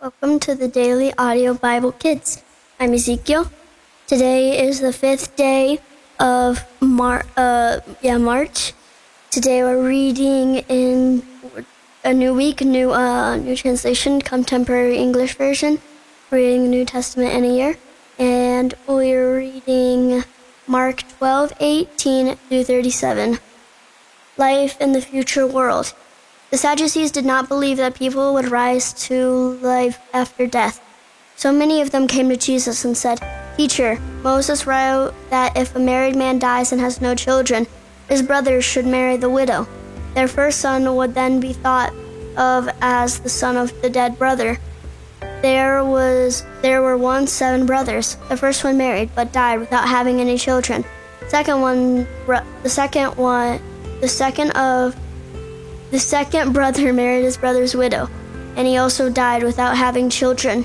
Welcome to the Daily Audio Bible Kids. I'm Ezekiel. Today is the fifth day of Mar- uh, yeah, March. Today we're reading in a new week, new uh, new translation, contemporary English version. Reading the New Testament in a year, and we're reading Mark 12, 18 through 37. Life in the future world. The Sadducees did not believe that people would rise to life after death. So many of them came to Jesus and said, Teacher, Moses wrote that if a married man dies and has no children, his brothers should marry the widow. Their first son would then be thought of as the son of the dead brother. There was there were once seven brothers. The first one married but died without having any children. Second one the second one the second of the second brother married his brother's widow, and he also died without having children.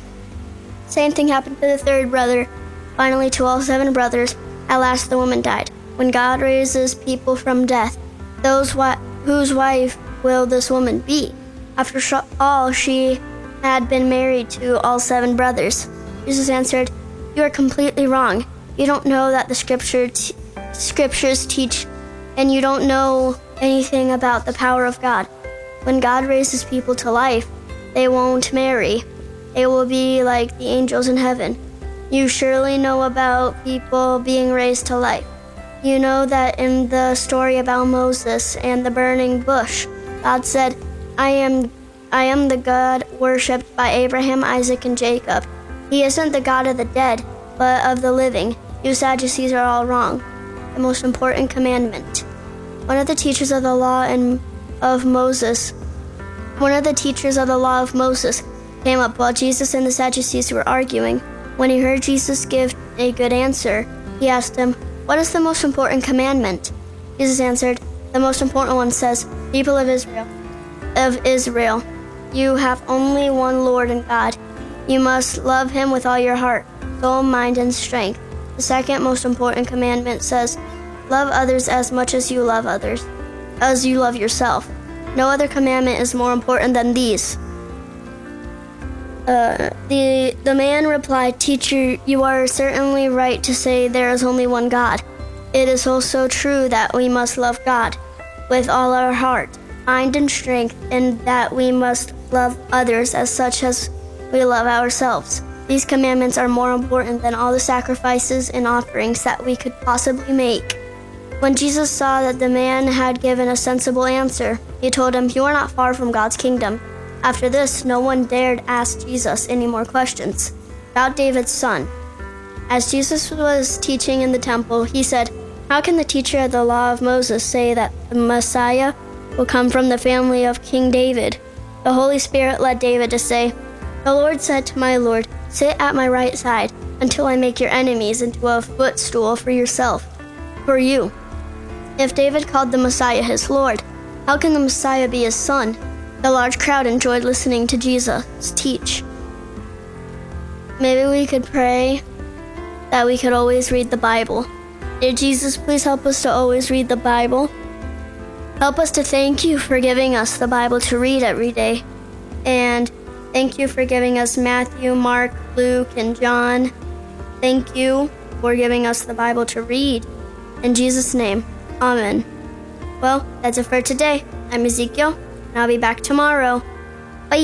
Same thing happened to the third brother. Finally, to all seven brothers, at last the woman died. When God raises people from death, those whose wife will this woman be? After sh- all, she had been married to all seven brothers. Jesus answered, You are completely wrong. You don't know that the scripture t- scriptures teach, and you don't know anything about the power of God. When God raises people to life, they won't marry. They will be like the angels in heaven. You surely know about people being raised to life. You know that in the story about Moses and the burning bush, God said, I am I am the God worshipped by Abraham, Isaac, and Jacob. He isn't the God of the dead, but of the living. You Sadducees are all wrong. The most important commandment. One of the teachers of the law and of Moses, one of the teachers of the law of Moses, came up while Jesus and the Sadducees were arguing. When he heard Jesus give a good answer, he asked him, What is the most important commandment? Jesus answered, The most important one says, People of Israel, of Israel, you have only one Lord and God. You must love him with all your heart, soul, mind, and strength. The second most important commandment says, Love others as much as you love others, as you love yourself. No other commandment is more important than these. Uh, the the man replied, "Teacher, you are certainly right to say there is only one God. It is also true that we must love God with all our heart, mind, and strength, and that we must love others as such as we love ourselves. These commandments are more important than all the sacrifices and offerings that we could possibly make." When Jesus saw that the man had given a sensible answer, he told him, You are not far from God's kingdom. After this, no one dared ask Jesus any more questions about David's son. As Jesus was teaching in the temple, he said, How can the teacher of the law of Moses say that the Messiah will come from the family of King David? The Holy Spirit led David to say, The Lord said to my Lord, Sit at my right side until I make your enemies into a footstool for yourself, for you. If David called the Messiah his Lord, how can the Messiah be his son? The large crowd enjoyed listening to Jesus teach. Maybe we could pray that we could always read the Bible. Dear Jesus, please help us to always read the Bible. Help us to thank you for giving us the Bible to read every day. And thank you for giving us Matthew, Mark, Luke, and John. Thank you for giving us the Bible to read. In Jesus' name. Amen. Well, that's it for today. I'm Ezekiel, and I'll be back tomorrow. Bye.